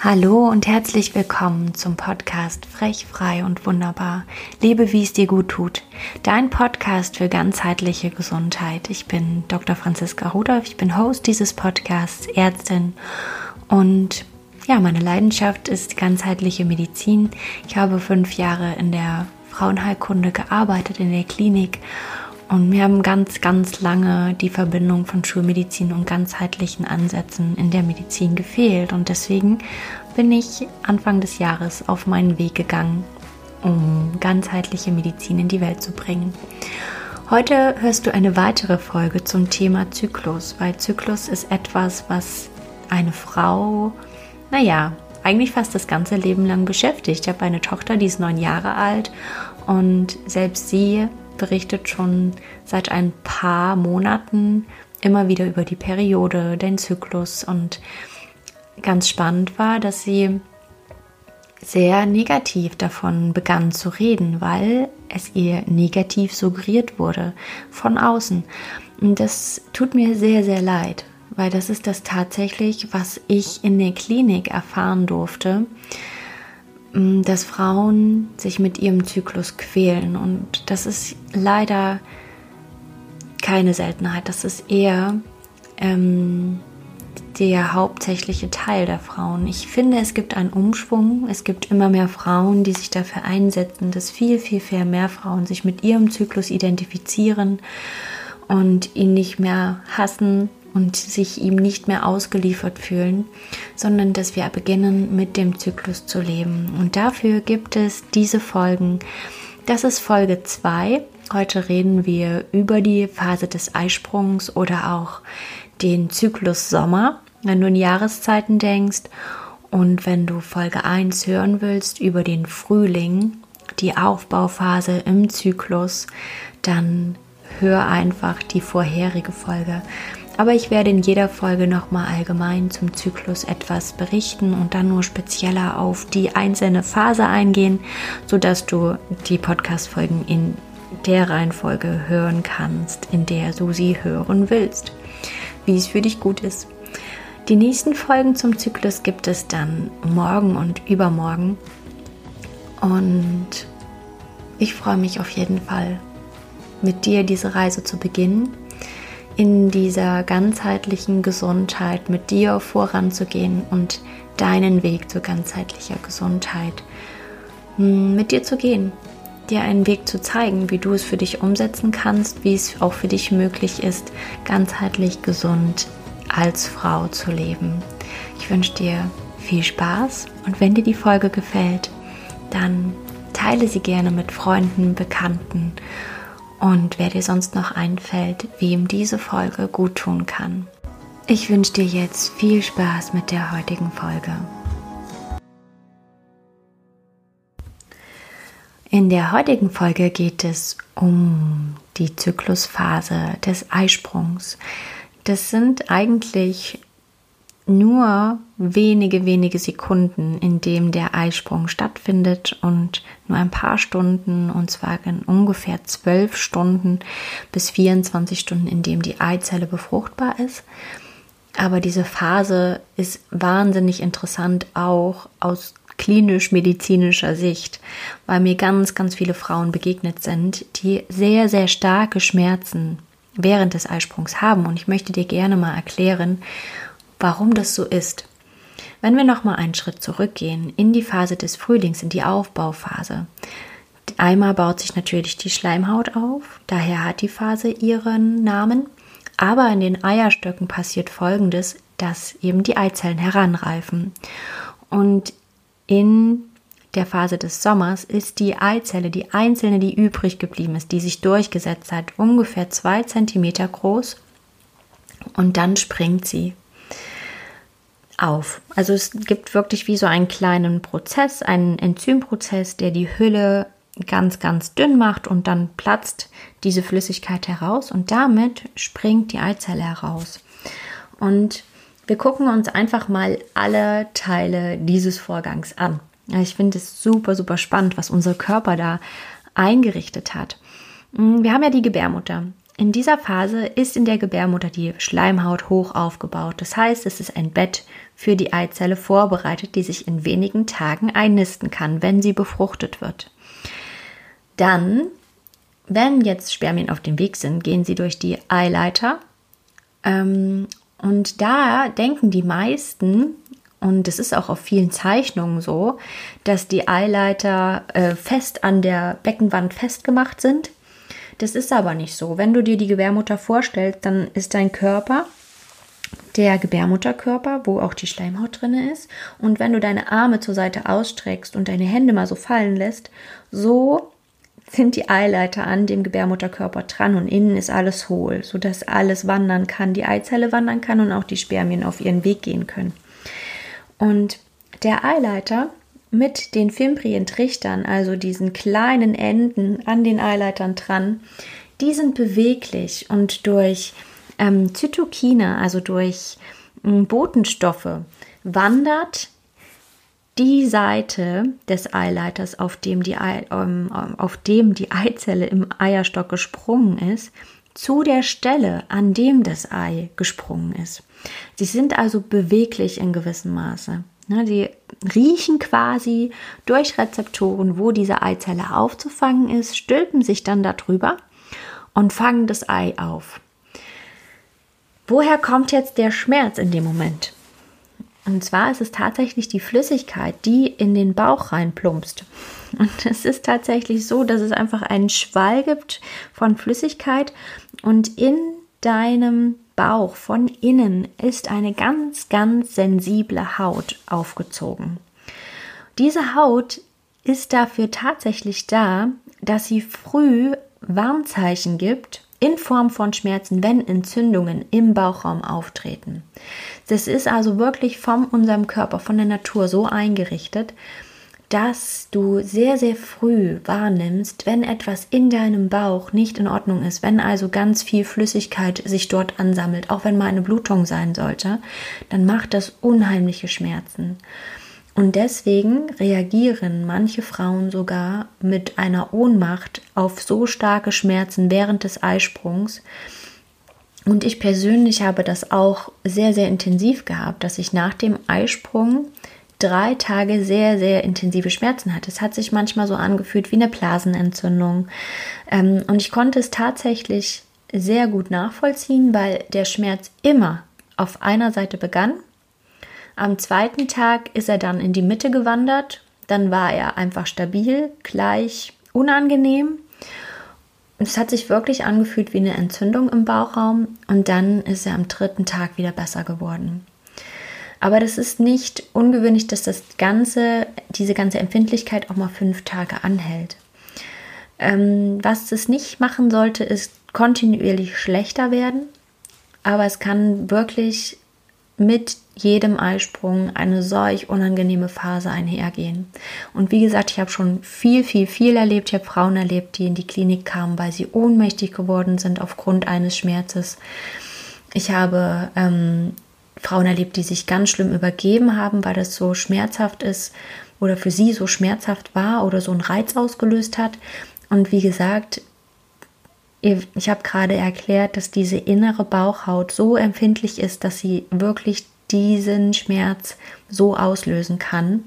Hallo und herzlich willkommen zum Podcast Frech, Frei und Wunderbar. Lebe, wie es dir gut tut. Dein Podcast für ganzheitliche Gesundheit. Ich bin Dr. Franziska Rudolph, ich bin Host dieses Podcasts, Ärztin und ja, meine Leidenschaft ist ganzheitliche Medizin. Ich habe fünf Jahre in der Frauenheilkunde gearbeitet, in der Klinik und mir haben ganz, ganz lange die Verbindung von Schulmedizin und ganzheitlichen Ansätzen in der Medizin gefehlt. Und deswegen bin ich Anfang des Jahres auf meinen Weg gegangen, um ganzheitliche Medizin in die Welt zu bringen. Heute hörst du eine weitere Folge zum Thema Zyklus, weil Zyklus ist etwas, was eine Frau, naja, eigentlich fast das ganze Leben lang beschäftigt. Ich habe eine Tochter, die ist neun Jahre alt und selbst sie berichtet schon seit ein paar Monaten immer wieder über die Periode, den Zyklus und ganz spannend war, dass sie sehr negativ davon begann zu reden, weil es ihr negativ suggeriert wurde von außen. Und das tut mir sehr, sehr leid, weil das ist das tatsächlich, was ich in der Klinik erfahren durfte. Mm, dass Frauen sich mit ihrem Zyklus quälen. Und das ist leider keine Seltenheit. Das ist eher ähm, der hauptsächliche Teil der Frauen. Ich finde, es gibt einen Umschwung. Es gibt immer mehr Frauen, die sich dafür einsetzen, dass viel, viel, viel mehr Frauen sich mit ihrem Zyklus identifizieren und ihn nicht mehr hassen, und sich ihm nicht mehr ausgeliefert fühlen, sondern dass wir beginnen mit dem Zyklus zu leben. Und dafür gibt es diese Folgen. Das ist Folge 2. Heute reden wir über die Phase des Eisprungs oder auch den Zyklus Sommer, wenn du in Jahreszeiten denkst. Und wenn du Folge 1 hören willst über den Frühling, die Aufbauphase im Zyklus, dann hör einfach die vorherige Folge. Aber ich werde in jeder Folge nochmal allgemein zum Zyklus etwas berichten und dann nur spezieller auf die einzelne Phase eingehen, sodass du die Podcast-Folgen in der Reihenfolge hören kannst, in der du sie hören willst, wie es für dich gut ist. Die nächsten Folgen zum Zyklus gibt es dann morgen und übermorgen. Und ich freue mich auf jeden Fall, mit dir diese Reise zu beginnen in dieser ganzheitlichen Gesundheit mit dir voranzugehen und deinen Weg zu ganzheitlicher Gesundheit hm, mit dir zu gehen, dir einen Weg zu zeigen, wie du es für dich umsetzen kannst, wie es auch für dich möglich ist, ganzheitlich gesund als Frau zu leben. Ich wünsche dir viel Spaß und wenn dir die Folge gefällt, dann teile sie gerne mit Freunden, Bekannten und wer dir sonst noch einfällt, wem diese Folge gut tun kann. Ich wünsche dir jetzt viel Spaß mit der heutigen Folge. In der heutigen Folge geht es um die Zyklusphase des Eisprungs. Das sind eigentlich nur wenige, wenige Sekunden, in dem der Eisprung stattfindet und nur ein paar Stunden, und zwar in ungefähr zwölf Stunden bis 24 Stunden, in dem die Eizelle befruchtbar ist. Aber diese Phase ist wahnsinnig interessant auch aus klinisch-medizinischer Sicht, weil mir ganz, ganz viele Frauen begegnet sind, die sehr, sehr starke Schmerzen während des Eisprungs haben. Und ich möchte dir gerne mal erklären, warum das so ist. Wenn wir noch mal einen Schritt zurückgehen in die Phase des Frühlings, in die Aufbauphase. Einmal baut sich natürlich die Schleimhaut auf, daher hat die Phase ihren Namen. Aber in den Eierstöcken passiert Folgendes, dass eben die Eizellen heranreifen. Und in der Phase des Sommers ist die Eizelle, die einzelne, die übrig geblieben ist, die sich durchgesetzt hat, ungefähr zwei Zentimeter groß. Und dann springt sie auf. Also es gibt wirklich wie so einen kleinen Prozess, einen Enzymprozess, der die Hülle ganz, ganz dünn macht und dann platzt diese Flüssigkeit heraus und damit springt die Eizelle heraus. Und wir gucken uns einfach mal alle Teile dieses Vorgangs an. Ich finde es super, super spannend, was unser Körper da eingerichtet hat. Mm, wir haben ja die Gebärmutter. In dieser Phase ist in der Gebärmutter die Schleimhaut hoch aufgebaut. Das heißt, es ist ein Bett für die Eizelle vorbereitet, die sich in wenigen Tagen einnisten kann, wenn sie befruchtet wird. Dann, wenn jetzt Spermien auf dem Weg sind, gehen sie durch die Eileiter. Ähm, und da denken die meisten, und es ist auch auf vielen Zeichnungen so, dass die Eileiter äh, fest an der Beckenwand festgemacht sind. Das ist aber nicht so. Wenn du dir die Gebärmutter vorstellst, dann ist dein Körper der Gebärmutterkörper, wo auch die Schleimhaut drin ist. Und wenn du deine Arme zur Seite ausstreckst und deine Hände mal so fallen lässt, so sind die Eileiter an dem Gebärmutterkörper dran und innen ist alles hohl, sodass alles wandern kann, die Eizelle wandern kann und auch die Spermien auf ihren Weg gehen können. Und der Eileiter mit den Fimbrientrichtern, also diesen kleinen Enden an den Eileitern dran, die sind beweglich und durch ähm, Zytokine, also durch ähm, Botenstoffe, wandert die Seite des Eileiters, auf dem die, Ei, ähm, auf dem die Eizelle im Eierstock gesprungen ist, zu der Stelle, an dem das Ei gesprungen ist. Sie sind also beweglich in gewissem Maße. Ne, die riechen quasi durch Rezeptoren, wo diese Eizelle aufzufangen ist, stülpen sich dann darüber und fangen das Ei auf. Woher kommt jetzt der Schmerz in dem Moment? Und zwar ist es tatsächlich die Flüssigkeit, die in den Bauch reinplumpst. Und es ist tatsächlich so, dass es einfach einen Schwall gibt von Flüssigkeit und in deinem Bauch von innen ist eine ganz, ganz sensible Haut aufgezogen. Diese Haut ist dafür tatsächlich da, dass sie früh Warnzeichen gibt in Form von Schmerzen, wenn Entzündungen im Bauchraum auftreten. Das ist also wirklich von unserem Körper, von der Natur so eingerichtet, dass du sehr, sehr früh wahrnimmst, wenn etwas in deinem Bauch nicht in Ordnung ist, wenn also ganz viel Flüssigkeit sich dort ansammelt, auch wenn mal eine Blutung sein sollte, dann macht das unheimliche Schmerzen. Und deswegen reagieren manche Frauen sogar mit einer Ohnmacht auf so starke Schmerzen während des Eisprungs. Und ich persönlich habe das auch sehr, sehr intensiv gehabt, dass ich nach dem Eisprung drei Tage sehr, sehr intensive Schmerzen hatte. Es hat sich manchmal so angefühlt wie eine Blasenentzündung. Ähm, und ich konnte es tatsächlich sehr gut nachvollziehen, weil der Schmerz immer auf einer Seite begann. Am zweiten Tag ist er dann in die Mitte gewandert. Dann war er einfach stabil, gleich, unangenehm. Es hat sich wirklich angefühlt wie eine Entzündung im Bauchraum und dann ist er am dritten Tag wieder besser geworden. Aber das ist nicht ungewöhnlich, dass das ganze, diese ganze Empfindlichkeit auch mal fünf Tage anhält. Ähm, was es nicht machen sollte, ist kontinuierlich schlechter werden. Aber es kann wirklich mit jedem Eisprung eine solch unangenehme Phase einhergehen. Und wie gesagt, ich habe schon viel, viel, viel erlebt. Ich habe Frauen erlebt, die in die Klinik kamen, weil sie ohnmächtig geworden sind aufgrund eines Schmerzes. Ich habe ähm, Frauen erlebt, die sich ganz schlimm übergeben haben, weil das so schmerzhaft ist oder für sie so schmerzhaft war oder so einen Reiz ausgelöst hat. Und wie gesagt, ich habe gerade erklärt, dass diese innere Bauchhaut so empfindlich ist, dass sie wirklich diesen Schmerz so auslösen kann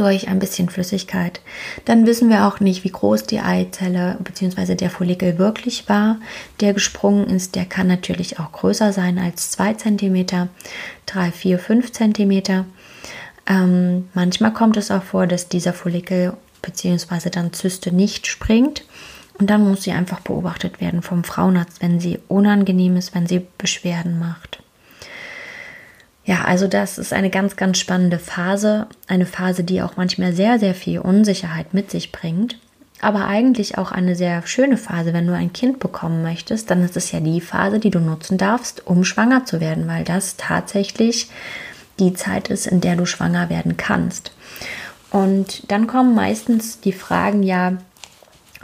durch ein bisschen Flüssigkeit. Dann wissen wir auch nicht, wie groß die Eizelle bzw. der Follikel wirklich war, der gesprungen ist. Der kann natürlich auch größer sein als 2 cm, 3, 4, 5 cm. Manchmal kommt es auch vor, dass dieser Follikel bzw. dann Zyste nicht springt. Und dann muss sie einfach beobachtet werden vom Frauenarzt, wenn sie unangenehm ist, wenn sie Beschwerden macht. Ja, also das ist eine ganz, ganz spannende Phase. Eine Phase, die auch manchmal sehr, sehr viel Unsicherheit mit sich bringt. Aber eigentlich auch eine sehr schöne Phase, wenn du ein Kind bekommen möchtest, dann ist es ja die Phase, die du nutzen darfst, um schwanger zu werden, weil das tatsächlich die Zeit ist, in der du schwanger werden kannst. Und dann kommen meistens die Fragen, ja,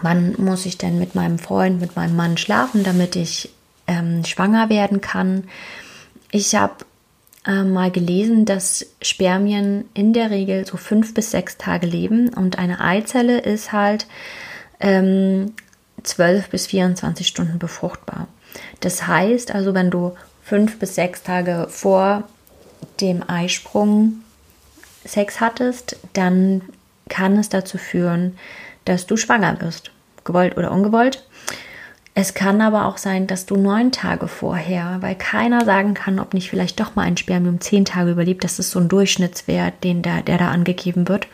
wann muss ich denn mit meinem Freund, mit meinem Mann schlafen, damit ich ähm, schwanger werden kann? Ich habe äh, mal gelesen, dass Spermien in der Regel so fünf bis sechs Tage leben und eine Eizelle ist halt ähm, 12 bis 24 Stunden befruchtbar. Das heißt also, wenn du fünf bis sechs Tage vor dem Eisprung Sex hattest, dann kann es dazu führen, dass du schwanger wirst, gewollt oder ungewollt. Es kann aber auch sein, dass du neun Tage vorher, weil keiner sagen kann, ob nicht vielleicht doch mal ein Spermium zehn Tage überlebt, das ist so ein Durchschnittswert, den da, der da angegeben wird,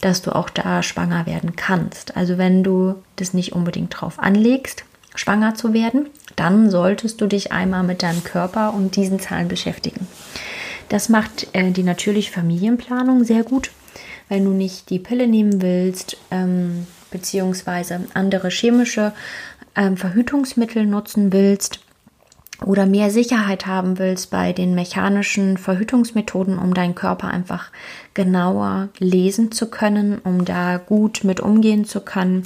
dass du auch da schwanger werden kannst. Also wenn du das nicht unbedingt drauf anlegst, schwanger zu werden, dann solltest du dich einmal mit deinem Körper und diesen Zahlen beschäftigen. Das macht äh, die natürliche Familienplanung sehr gut, wenn du nicht die Pille nehmen willst, ähm, beziehungsweise andere chemische ähm, Verhütungsmittel nutzen willst oder mehr Sicherheit haben willst bei den mechanischen Verhütungsmethoden, um deinen Körper einfach genauer lesen zu können, um da gut mit umgehen zu können,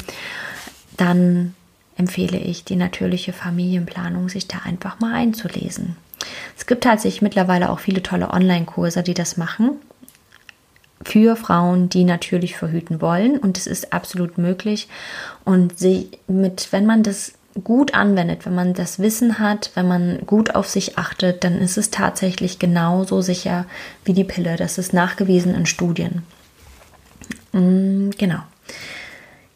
dann empfehle ich die natürliche Familienplanung, sich da einfach mal einzulesen. Es gibt tatsächlich mittlerweile auch viele tolle Online-Kurse, die das machen für Frauen, die natürlich verhüten wollen. Und es ist absolut möglich. Und sie mit, wenn man das gut anwendet, wenn man das Wissen hat, wenn man gut auf sich achtet, dann ist es tatsächlich genauso sicher wie die Pille. Das ist nachgewiesen in Studien. Mm, genau.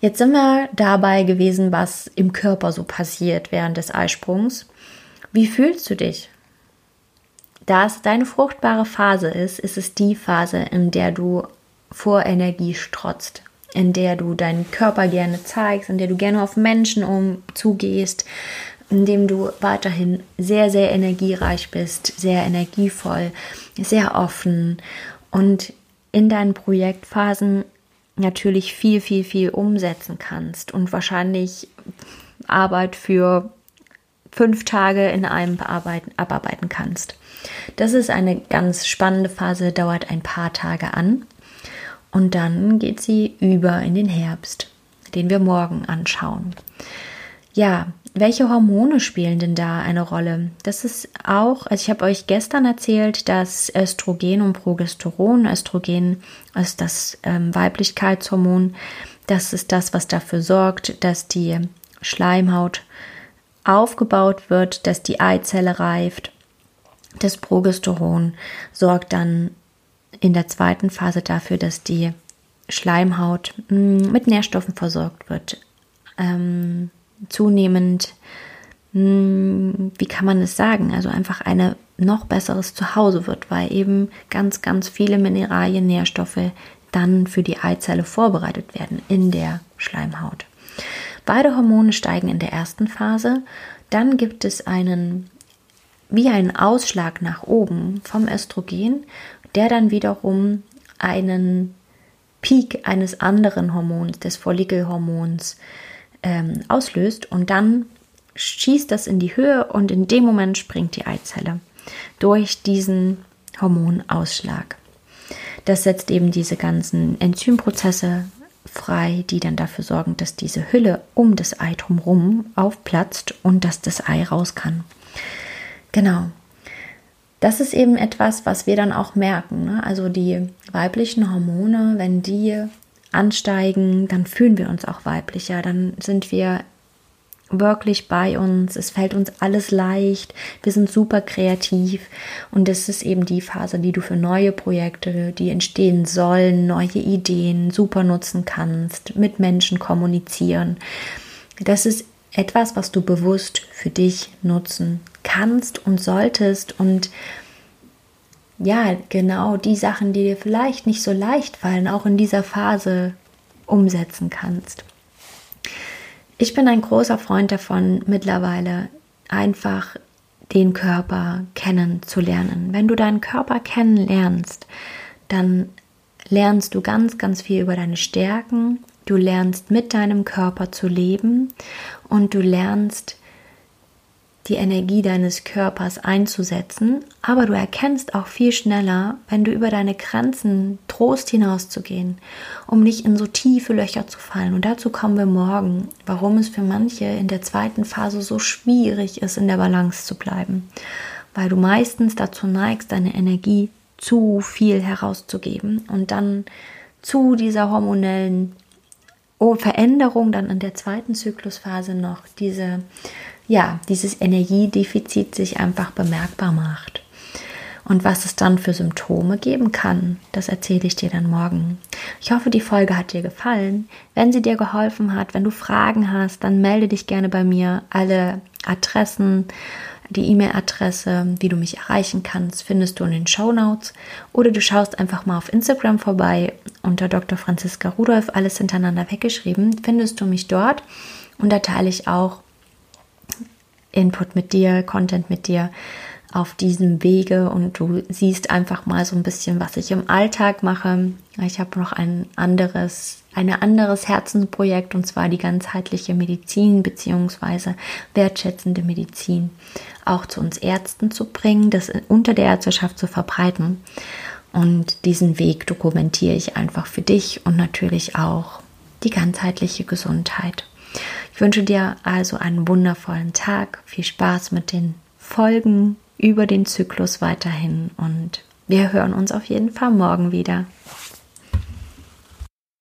Jetzt sind wir dabei gewesen, was im Körper so passiert während des Eisprungs. Wie fühlst du dich? Da es deine fruchtbare Phase ist, ist es die Phase, in der du vor Energie strotzt, in der du deinen Körper gerne zeigst, in der du gerne auf Menschen um zugehst, in dem du weiterhin sehr, sehr energiereich bist, sehr energievoll, sehr offen und in deinen Projektphasen natürlich viel, viel, viel umsetzen kannst und wahrscheinlich Arbeit für fünf Tage in einem bearbeiten, abarbeiten kannst. Das ist eine ganz spannende Phase, dauert ein paar Tage an und dann geht sie über in den Herbst, den wir morgen anschauen. Ja, welche Hormone spielen denn da eine Rolle? Das ist auch, also ich habe euch gestern erzählt, dass Östrogen und Progesteron, Östrogen ist das ähm, Weiblichkeitshormon, das ist das, was dafür sorgt, dass die Schleimhaut aufgebaut wird, dass die Eizelle reift das Progesteron sorgt dann in der zweiten Phase dafür, dass die Schleimhaut mm, mit Nährstoffen versorgt wird. Ähm, zunehmend, mm, wie kann man es sagen, also einfach ein noch besseres Zuhause wird, weil eben ganz, ganz viele Mineralien, Nährstoffe dann für die Eizelle vorbereitet werden in der Schleimhaut. Beide Hormone steigen in der ersten Phase. Dann gibt es einen wie ein Ausschlag nach oben vom Östrogen, der dann wiederum einen Peak eines anderen Hormons, des Follikelhormons, ähm, auslöst und dann schießt das in die Höhe und in dem Moment springt die Eizelle durch diesen Hormonausschlag. Das setzt eben diese ganzen Enzymprozesse frei, die dann dafür sorgen, dass diese Hülle um das Ei drumherum aufplatzt und dass das Ei raus kann. Genau. Das ist eben etwas, was wir dann auch merken. Ne? Also die weiblichen Hormone, wenn die ansteigen, dann fühlen wir uns auch weiblicher, dann sind wir wirklich bei uns, es fällt uns alles leicht, wir sind super kreativ und das ist eben die Phase, die du für neue Projekte, die entstehen sollen, neue Ideen super nutzen kannst, mit Menschen kommunizieren. Das ist etwas, was du bewusst für dich nutzen kannst und solltest und ja, genau die Sachen, die dir vielleicht nicht so leicht fallen, auch in dieser Phase umsetzen kannst. Ich bin ein großer Freund davon, mittlerweile einfach den Körper kennenzulernen. Wenn du deinen Körper kennenlernst, dann lernst du ganz, ganz viel über deine Stärken, du lernst mit deinem Körper zu leben und du lernst die Energie deines Körpers einzusetzen, aber du erkennst auch viel schneller, wenn du über deine Grenzen Trost hinauszugehen, um nicht in so tiefe Löcher zu fallen. Und dazu kommen wir morgen, warum es für manche in der zweiten Phase so schwierig ist, in der Balance zu bleiben, weil du meistens dazu neigst, deine Energie zu viel herauszugeben und dann zu dieser hormonellen oh, Veränderung dann in der zweiten Zyklusphase noch diese, ja, dieses Energiedefizit sich einfach bemerkbar macht. Und was es dann für Symptome geben kann, das erzähle ich dir dann morgen. Ich hoffe, die Folge hat dir gefallen. Wenn sie dir geholfen hat, wenn du Fragen hast, dann melde dich gerne bei mir. Alle Adressen, die E-Mail-Adresse, wie du mich erreichen kannst, findest du in den Show Notes. Oder du schaust einfach mal auf Instagram vorbei unter Dr. Franziska Rudolf, alles hintereinander weggeschrieben, findest du mich dort. Und da teile ich auch Input mit dir, Content mit dir auf diesem Wege und du siehst einfach mal so ein bisschen, was ich im Alltag mache. Ich habe noch ein anderes, ein anderes Herzensprojekt und zwar die ganzheitliche Medizin bzw. wertschätzende Medizin auch zu uns Ärzten zu bringen, das unter der Ärzteschaft zu verbreiten. Und diesen Weg dokumentiere ich einfach für dich und natürlich auch die ganzheitliche Gesundheit. Ich wünsche dir also einen wundervollen Tag, viel Spaß mit den Folgen über den Zyklus weiterhin und wir hören uns auf jeden Fall morgen wieder.